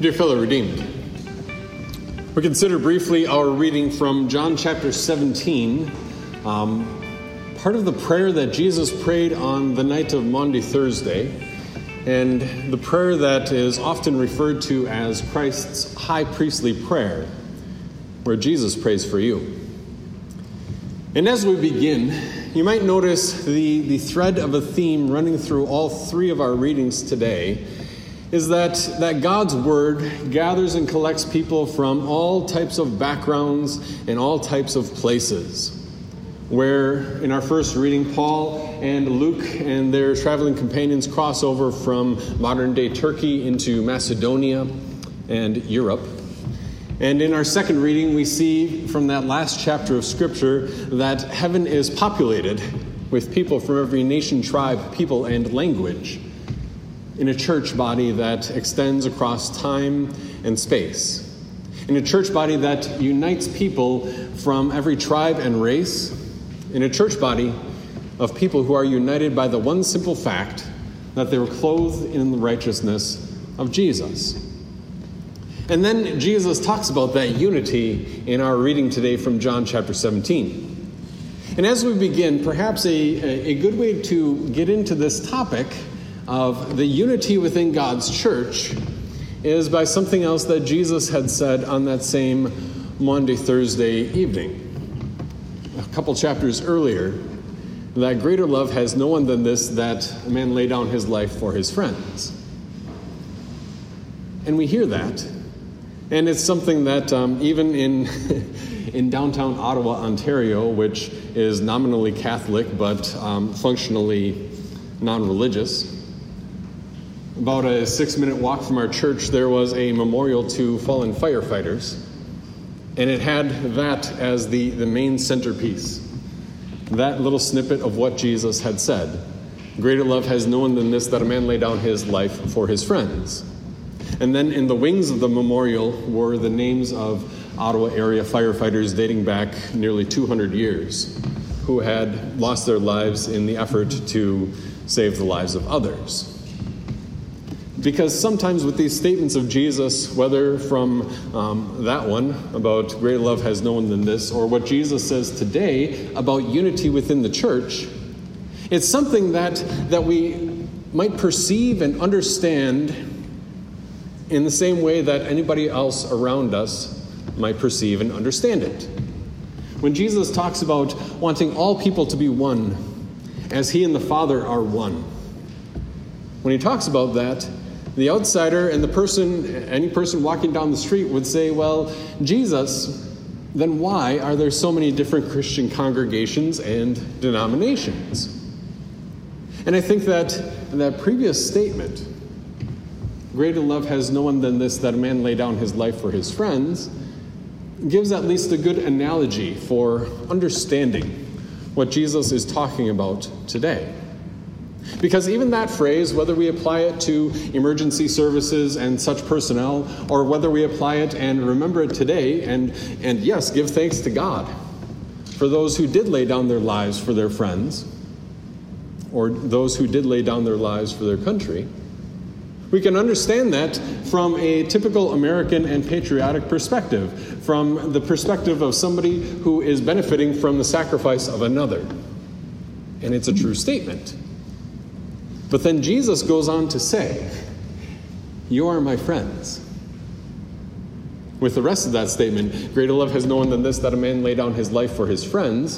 Dear fellow redeemed, we consider briefly our reading from John chapter 17, um, part of the prayer that Jesus prayed on the night of Maundy Thursday, and the prayer that is often referred to as Christ's high priestly prayer, where Jesus prays for you. And as we begin, you might notice the, the thread of a theme running through all three of our readings today is that, that God's Word gathers and collects people from all types of backgrounds and all types of places. Where in our first reading, Paul and Luke and their traveling companions cross over from modern day Turkey into Macedonia and Europe. And in our second reading, we see from that last chapter of Scripture that heaven is populated with people from every nation, tribe, people, and language in a church body that extends across time and space, in a church body that unites people from every tribe and race, in a church body of people who are united by the one simple fact that they were clothed in the righteousness of Jesus. And then Jesus talks about that unity in our reading today from John chapter 17. And as we begin, perhaps a, a good way to get into this topic of the unity within God's church is by something else that Jesus had said on that same Maundy, Thursday evening. A couple chapters earlier, that greater love has no one than this that a man lay down his life for his friends. And we hear that. And it's something that um, even in, in downtown Ottawa, Ontario, which is nominally Catholic but um, functionally non religious, about a six minute walk from our church, there was a memorial to fallen firefighters, and it had that as the, the main centerpiece. That little snippet of what Jesus had said. Greater love has no one than this that a man lay down his life for his friends. And then in the wings of the memorial were the names of Ottawa area firefighters dating back nearly 200 years who had lost their lives in the effort to save the lives of others. Because sometimes with these statements of Jesus, whether from um, that one about greater love has no one than this, or what Jesus says today about unity within the church, it's something that, that we might perceive and understand in the same way that anybody else around us might perceive and understand it. When Jesus talks about wanting all people to be one, as he and the Father are one, when he talks about that, the outsider and the person, any person walking down the street would say, Well, Jesus, then why are there so many different Christian congregations and denominations? And I think that that previous statement, greater love has no one than this that a man lay down his life for his friends, gives at least a good analogy for understanding what Jesus is talking about today. Because even that phrase, whether we apply it to emergency services and such personnel, or whether we apply it and remember it today, and, and yes, give thanks to God for those who did lay down their lives for their friends, or those who did lay down their lives for their country, we can understand that from a typical American and patriotic perspective, from the perspective of somebody who is benefiting from the sacrifice of another. And it's a true statement. But then Jesus goes on to say, You are my friends. With the rest of that statement, greater love has no one than this that a man lay down his life for his friends.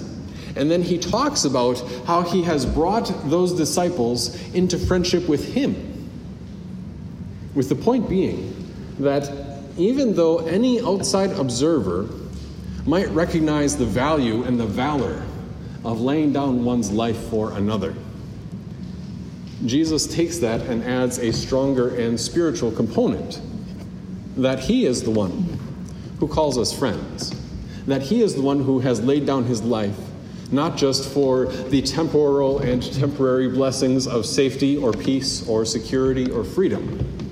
And then he talks about how he has brought those disciples into friendship with him. With the point being that even though any outside observer might recognize the value and the valor of laying down one's life for another, Jesus takes that and adds a stronger and spiritual component that He is the one who calls us friends, that He is the one who has laid down His life, not just for the temporal and temporary blessings of safety or peace or security or freedom,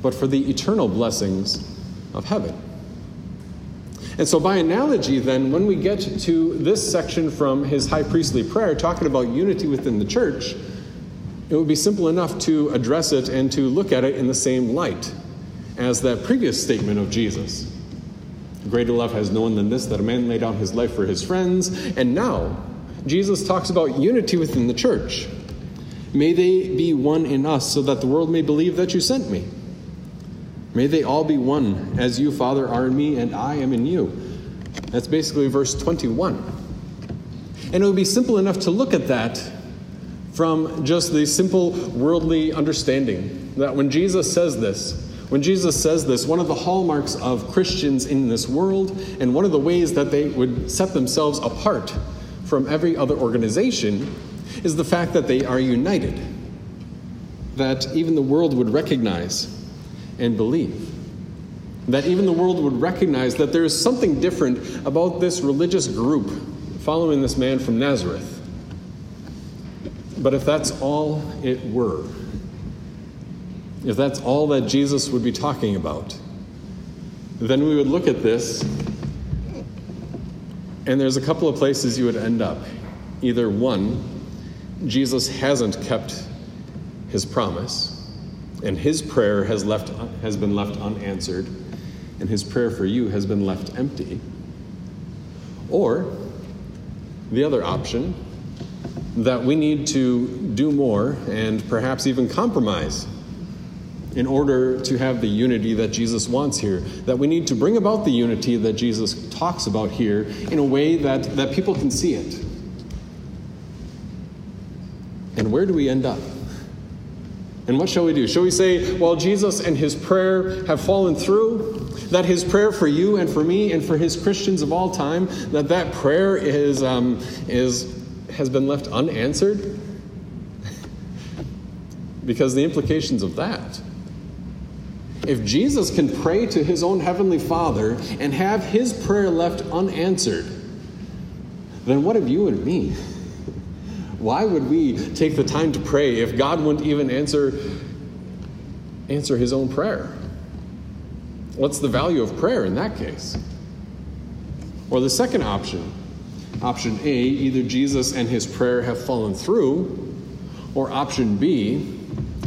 but for the eternal blessings of heaven. And so, by analogy, then, when we get to this section from his high priestly prayer talking about unity within the church, it would be simple enough to address it and to look at it in the same light. as that previous statement of Jesus. Greater love has no one than this, that a man lay down his life for his friends. And now, Jesus talks about unity within the church. May they be one in us, so that the world may believe that you sent me. May they all be one, as you, Father, are in me, and I am in you. That's basically verse 21. And it would be simple enough to look at that from just the simple worldly understanding that when Jesus says this, when Jesus says this, one of the hallmarks of Christians in this world, and one of the ways that they would set themselves apart from every other organization, is the fact that they are united. That even the world would recognize and believe. That even the world would recognize that there is something different about this religious group following this man from Nazareth. But if that's all it were, if that's all that Jesus would be talking about, then we would look at this, and there's a couple of places you would end up. Either one, Jesus hasn't kept his promise, and his prayer has, left, has been left unanswered, and his prayer for you has been left empty. Or the other option, that we need to do more and perhaps even compromise in order to have the unity that Jesus wants here. That we need to bring about the unity that Jesus talks about here in a way that, that people can see it. And where do we end up? And what shall we do? Shall we say, well, Jesus and his prayer have fallen through? That his prayer for you and for me and for his Christians of all time, that that prayer is, um, is, has been left unanswered? because the implications of that if Jesus can pray to his own heavenly Father and have his prayer left unanswered, then what of you and me? Why would we take the time to pray if God wouldn't even answer answer his own prayer? What's the value of prayer in that case? Or the second option, option A, either Jesus and his prayer have fallen through, or option B,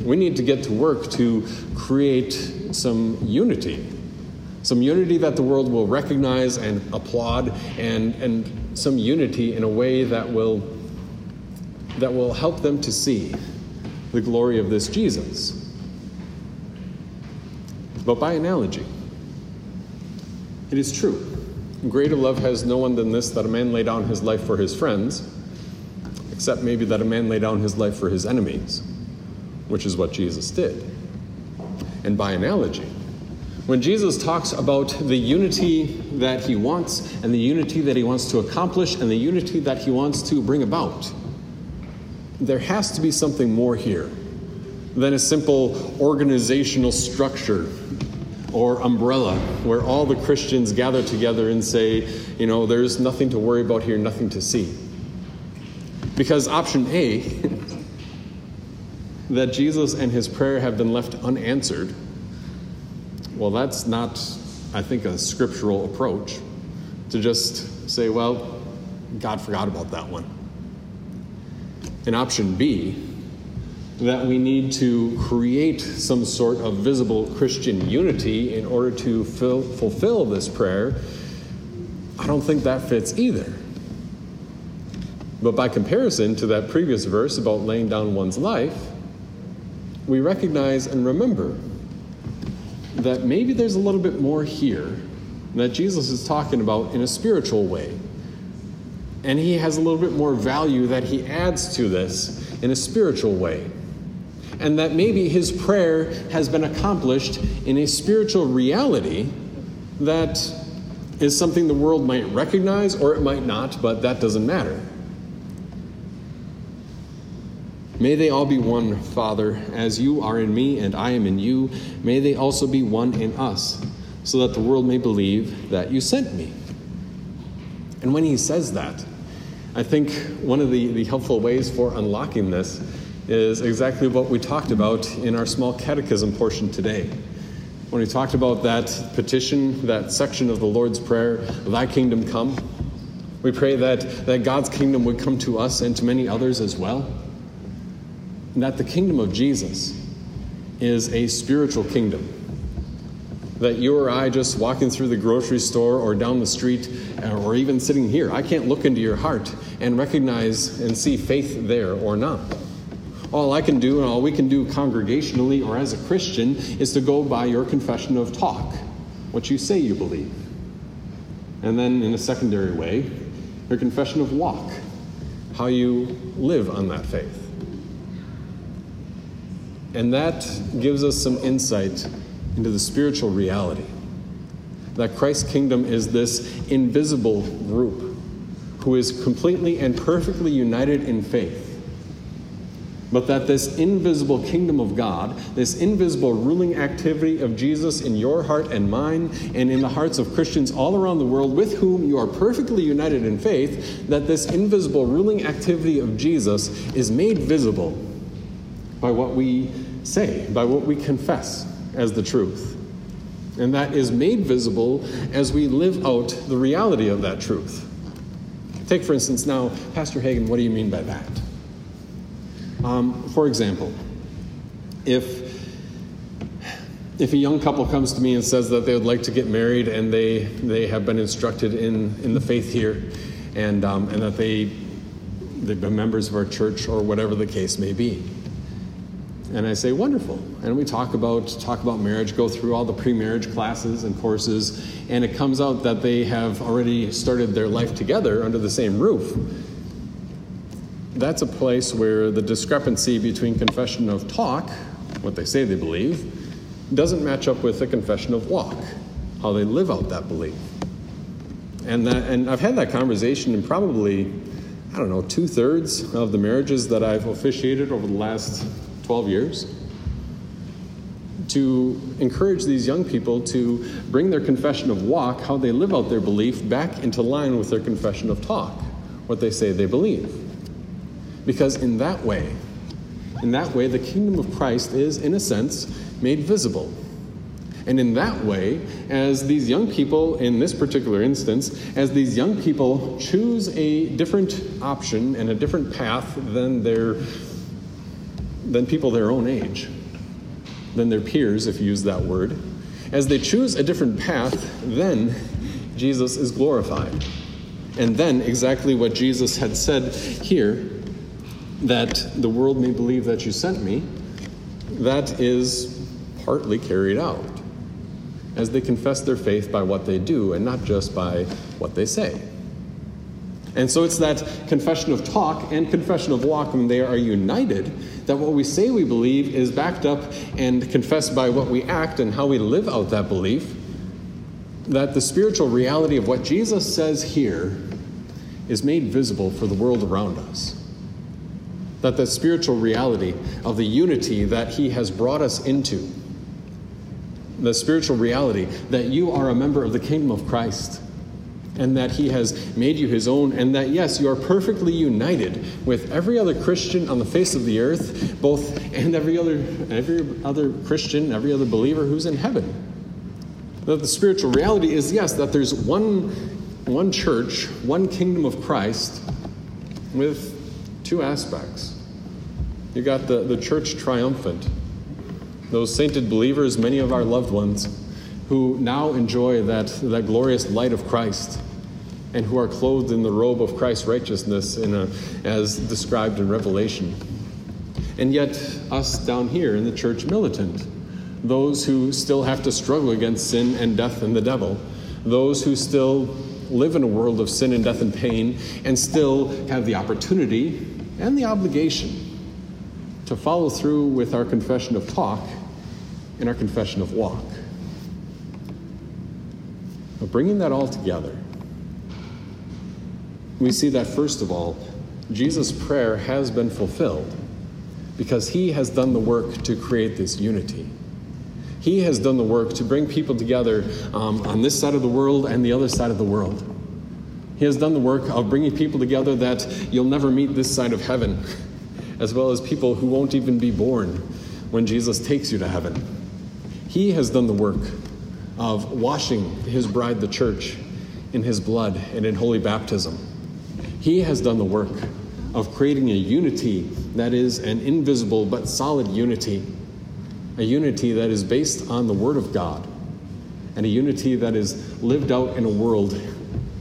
we need to get to work to create some unity. Some unity that the world will recognize and applaud, and, and some unity in a way that will, that will help them to see the glory of this Jesus. But by analogy, it is true. Greater love has no one than this that a man lay down his life for his friends, except maybe that a man lay down his life for his enemies, which is what Jesus did. And by analogy, when Jesus talks about the unity that he wants and the unity that he wants to accomplish and the unity that he wants to bring about, there has to be something more here than a simple organizational structure or umbrella where all the Christians gather together and say, you know, there's nothing to worry about here, nothing to see. Because option A, that Jesus and his prayer have been left unanswered, well, that's not, I think, a scriptural approach to just say, well, God forgot about that one. And option B, that we need to create some sort of visible Christian unity in order to fill, fulfill this prayer, I don't think that fits either. But by comparison to that previous verse about laying down one's life, we recognize and remember that maybe there's a little bit more here that Jesus is talking about in a spiritual way. And he has a little bit more value that he adds to this in a spiritual way. And that maybe his prayer has been accomplished in a spiritual reality that is something the world might recognize or it might not, but that doesn't matter. May they all be one, Father, as you are in me and I am in you. May they also be one in us, so that the world may believe that you sent me. And when he says that, I think one of the, the helpful ways for unlocking this is exactly what we talked about in our small catechism portion today. When we talked about that petition, that section of the Lord's Prayer, Thy kingdom come, we pray that, that God's kingdom would come to us and to many others as well And that the kingdom of Jesus is a spiritual kingdom. That you or I, just walking through the grocery store or down the street uh, or even sitting here, I can't look into your heart and recognize and see faith there or not. All I can do and all we can do congregationally or as a Christian is to go by your confession of talk, what you say you believe. And then in a secondary way, your confession of walk, how you live on that faith. And that gives us some insight into the spiritual reality that Christ's kingdom is this invisible group who is completely and perfectly united in faith. But that this invisible kingdom of God, this invisible ruling activity of Jesus in your heart and mine, and in the hearts of Christians all around the world with whom you are perfectly united in faith, that this invisible ruling activity of Jesus is made visible by what we say, by what we confess as the truth. And that is made visible as we live out the reality of that truth. Take, for instance, now, Pastor Hagen, what do you mean by that? Um, for example, if if a young couple comes to me and says that they would like to get married and they they have been instructed in in the faith here, and um, and that they they've been members of our church or whatever the case may be, and I say, wonderful. And we talk about talk about marriage, go through all the pre-marriage classes and courses, and it comes out that they have already started their life together under the same roof. That's a place where the discrepancy between confession of talk, what they say they believe, doesn't match up with the confession of walk, how they live out that belief. And that, and I've had that conversation in probably, I don't know, two thirds of the marriages that I've officiated over the last 12 years to encourage these young people to bring their confession of walk, how they live out their belief, back into line with their confession of talk, what they say they believe. Because in that way, in that way, the kingdom of Christ is, in a sense, made visible. And in that way, as these young people, in this particular instance, as these young people choose a different option and a different path than their than people their own age, than their peers, if you use that word. As they choose a different path, then Jesus is glorified. And then exactly what Jesus had said here that the world may believe that you sent me, that is partly carried out as they confess their faith by what they do and not just by what they say. And so it's that confession of talk and confession of walk when they are united, that what we say we believe is backed up and confessed by what we act and how we live out that belief. That the spiritual reality of what Jesus says here is made visible for the world around us. That the spiritual reality of the unity that He has brought us into, the spiritual reality that you are a member of the kingdom of Christ and that He has made you His own, and that, yes, you are perfectly united with every other Christian on the face of the earth, both and every other, every other Christian, every other believer who's in heaven. That the spiritual reality is, yes, that there's one, one church, one kingdom of Christ with two aspects. You got the, the church triumphant, those sainted believers, many of our loved ones, who now enjoy that, that glorious light of Christ and who are clothed in the robe of Christ's righteousness a, as described in Revelation. And yet, us down here in the church militant, those who still have to struggle against sin and death and the devil, those who still live in a world of sin and death and pain, and still have the opportunity and the obligation to follow through with our confession of talk and our confession of walk. But bringing that all together, we see that first of all, Jesus' prayer has been fulfilled because he has done the work to create this unity. He has done the work to bring people together um, on this side of the world and the other side of the world. He has done the work of bringing people together that you'll never meet this side of heaven, as well as people who won't even be born when Jesus takes you to heaven. He has done the work of washing his bride, the church, in his blood and in holy baptism. He has done the work of creating a unity that is an invisible but solid unity, a unity that is based on the Word of God, and a unity that is lived out in a world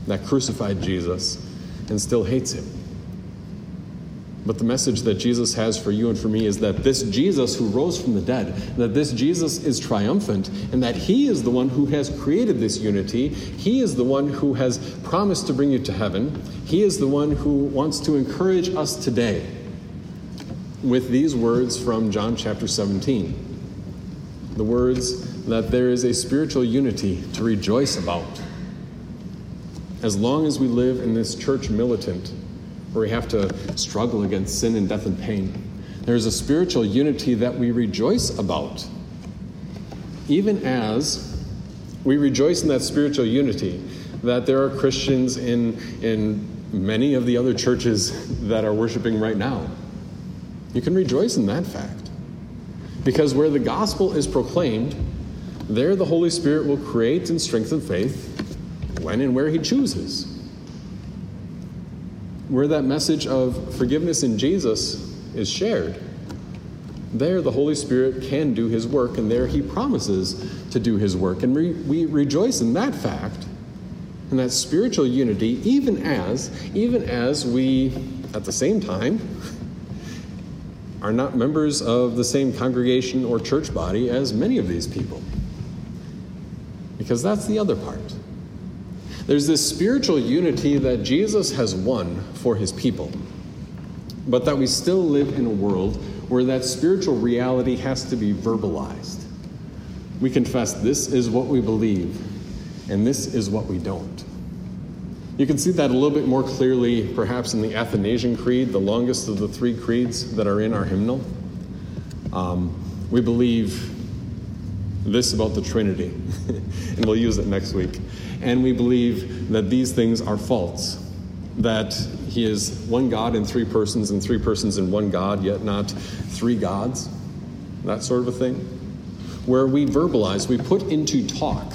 that crucified Jesus and still hates him. But the message that Jesus has for you and for me is that this Jesus who rose from the dead, that this Jesus is triumphant, and that he is the one who has created this unity. He is the one who has promised to bring you to heaven. He is the one who wants to encourage us today with these words from John chapter 17. The words that there is a spiritual unity to rejoice about. As long as we live in this church militant, where we have to struggle against sin and death and pain. There's a spiritual unity that we rejoice about. Even as we rejoice in that spiritual unity, that there are Christians in, in many of the other churches that are worshiping right now. You can rejoice in that fact. Because where the gospel is proclaimed, there the Holy Spirit will create and strengthen faith when and where He chooses where that message of forgiveness in Jesus is shared, there the Holy Spirit can do His work, and there He promises to do His work. And we, we rejoice in that fact, and that spiritual unity, even as, even as we, at the same time, are not members of the same congregation or church body as many of these people. Because that's the other part. There's this spiritual unity that Jesus has won for his people, but that we still live in a world where that spiritual reality has to be verbalized. We confess this is what we believe, and this is what we don't. You can see that a little bit more clearly, perhaps, in the Athanasian Creed, the longest of the three creeds that are in our hymnal. Um, we believe this about the Trinity, and we'll use it next week and we believe that these things are false. That he is one God in three persons, and three persons in one God, yet not three gods. That sort of a thing. Where we verbalize, we put into talk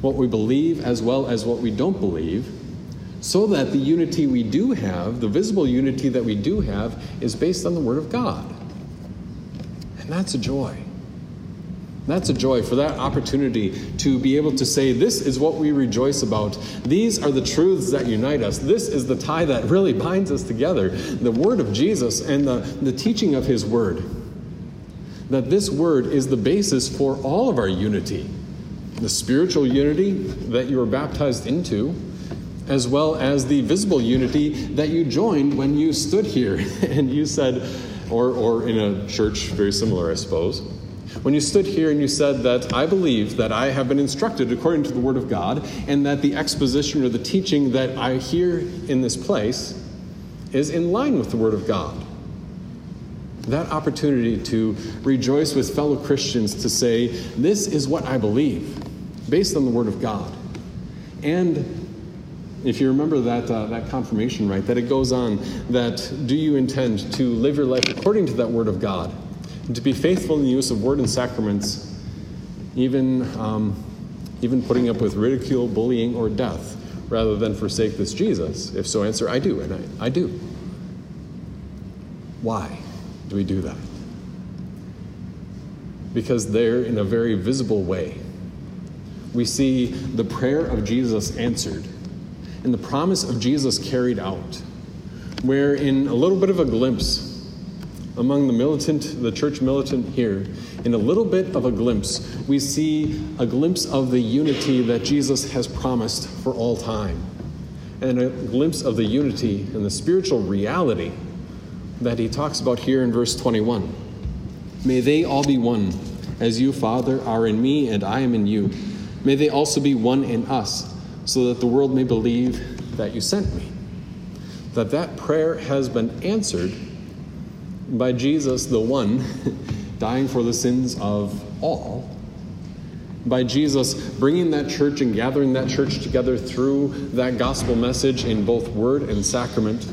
what we believe as well as what we don't believe, so that the unity we do have, the visible unity that we do have, is based on the Word of God. And that's a joy. That's a joy for that opportunity to be able to say, This is what we rejoice about. These are the truths that unite us. This is the tie that really binds us together the word of Jesus and the, the teaching of his word. That this word is the basis for all of our unity the spiritual unity that you were baptized into, as well as the visible unity that you joined when you stood here and you said, or, or in a church very similar, I suppose when you stood here and you said that I believe that I have been instructed according to the Word of God, and that the exposition or the teaching that I hear in this place is in line with the Word of God. That opportunity to rejoice with fellow Christians to say, This is what I believe, based on the Word of God. And if you remember that, uh, that confirmation right, that it goes on that do you intend to live your life according to that Word of God? And to be faithful in the use of word and sacraments, even, um, even putting up with ridicule, bullying, or death, rather than forsake this Jesus? If so, answer, I do, and I, I do. Why do we do that? Because there, in a very visible way, we see the prayer of Jesus answered and the promise of Jesus carried out, where in a little bit of a glimpse among the militant, the church militant here, in a little bit of a glimpse, we see a glimpse of the unity that Jesus has promised for all time, and a glimpse of the unity and the spiritual reality that he talks about here in verse 21. May they all be one, as you, Father, are in me and I am in you. May they also be one in us, so that the world may believe that you sent me. That that prayer has been answered by Jesus, the one, dying for the sins of all, by Jesus bringing that church and gathering that church together through that gospel message in both word and sacrament.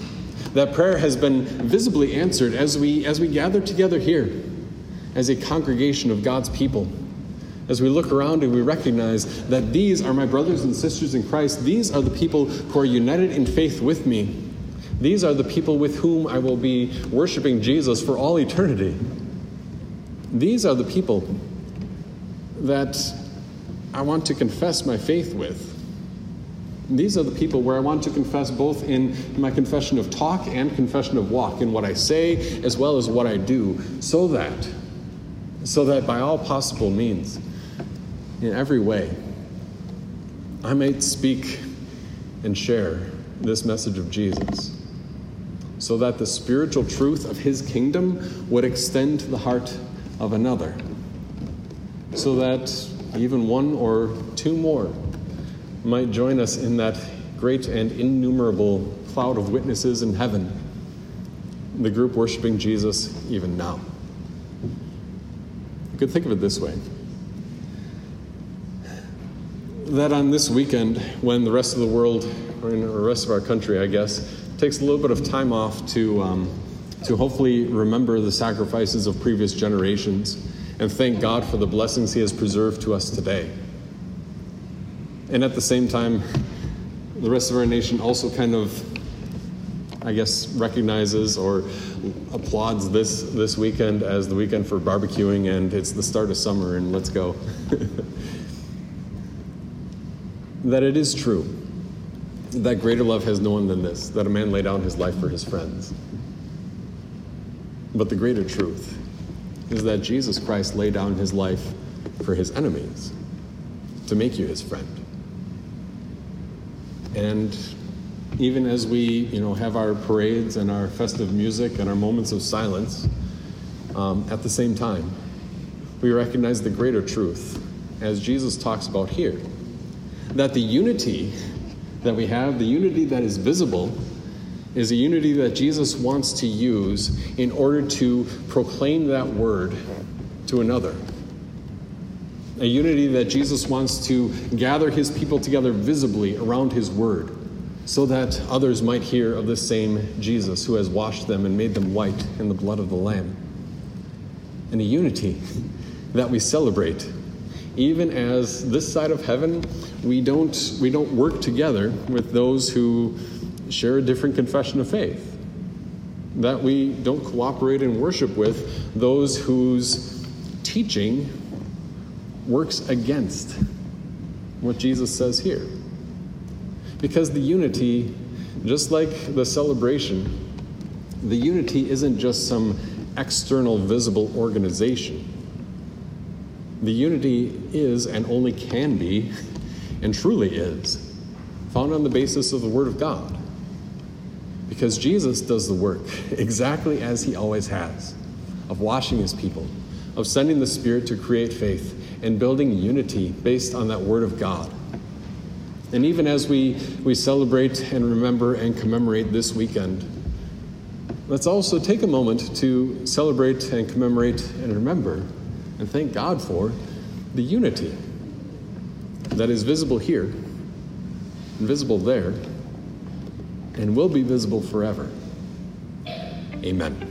That prayer has been visibly answered as we, as we gather together here as a congregation of God's people. As we look around and we recognize that these are my brothers and sisters in Christ, these are the people who are united in faith with me these are the people with whom I will be worshiping Jesus for all eternity. These are the people that I want to confess my faith with. These are the people where I want to confess both in my confession of talk and confession of walk, in what I say as well as what I do, so that, so that by all possible means, in every way, I might speak and share this message of Jesus, so that the spiritual truth of his kingdom would extend to the heart of another, so that even one or two more might join us in that great and innumerable cloud of witnesses in heaven, the group worshiping Jesus even now. You could think of it this way that on this weekend, when the rest of the world, or in the rest of our country, I guess, takes a little bit of time off to, um, to hopefully remember the sacrifices of previous generations and thank God for the blessings He has preserved to us today. And at the same time, the rest of our nation also kind of, I guess, recognizes or applauds this, this weekend as the weekend for barbecuing and it's the start of summer and let's go. that it is true that greater love has no one than this, that a man lay down his life for his friends. But the greater truth is that Jesus Christ laid down his life for his enemies to make you his friend. And even as we, you know, have our parades and our festive music and our moments of silence, um, at the same time, we recognize the greater truth, as Jesus talks about here, that the unity that we have, the unity that is visible, is a unity that Jesus wants to use in order to proclaim that word to another. A unity that Jesus wants to gather his people together visibly around his word so that others might hear of the same Jesus who has washed them and made them white in the blood of the Lamb. And a unity that we celebrate even as this side of heaven we don't we don't work together with those who share a different confession of faith. That we don't cooperate and worship with those whose teaching works against what Jesus says here. Because the unity, just like the celebration, the unity isn't just some external visible organization. The unity is and only can be, and truly is, found on the basis of the Word of God. Because Jesus does the work exactly as he always has of washing his people, of sending the Spirit to create faith, and building unity based on that Word of God. And even as we, we celebrate and remember and commemorate this weekend, let's also take a moment to celebrate and commemorate and remember and thank God for the unity that is visible here, invisible there, and will be visible forever. Amen.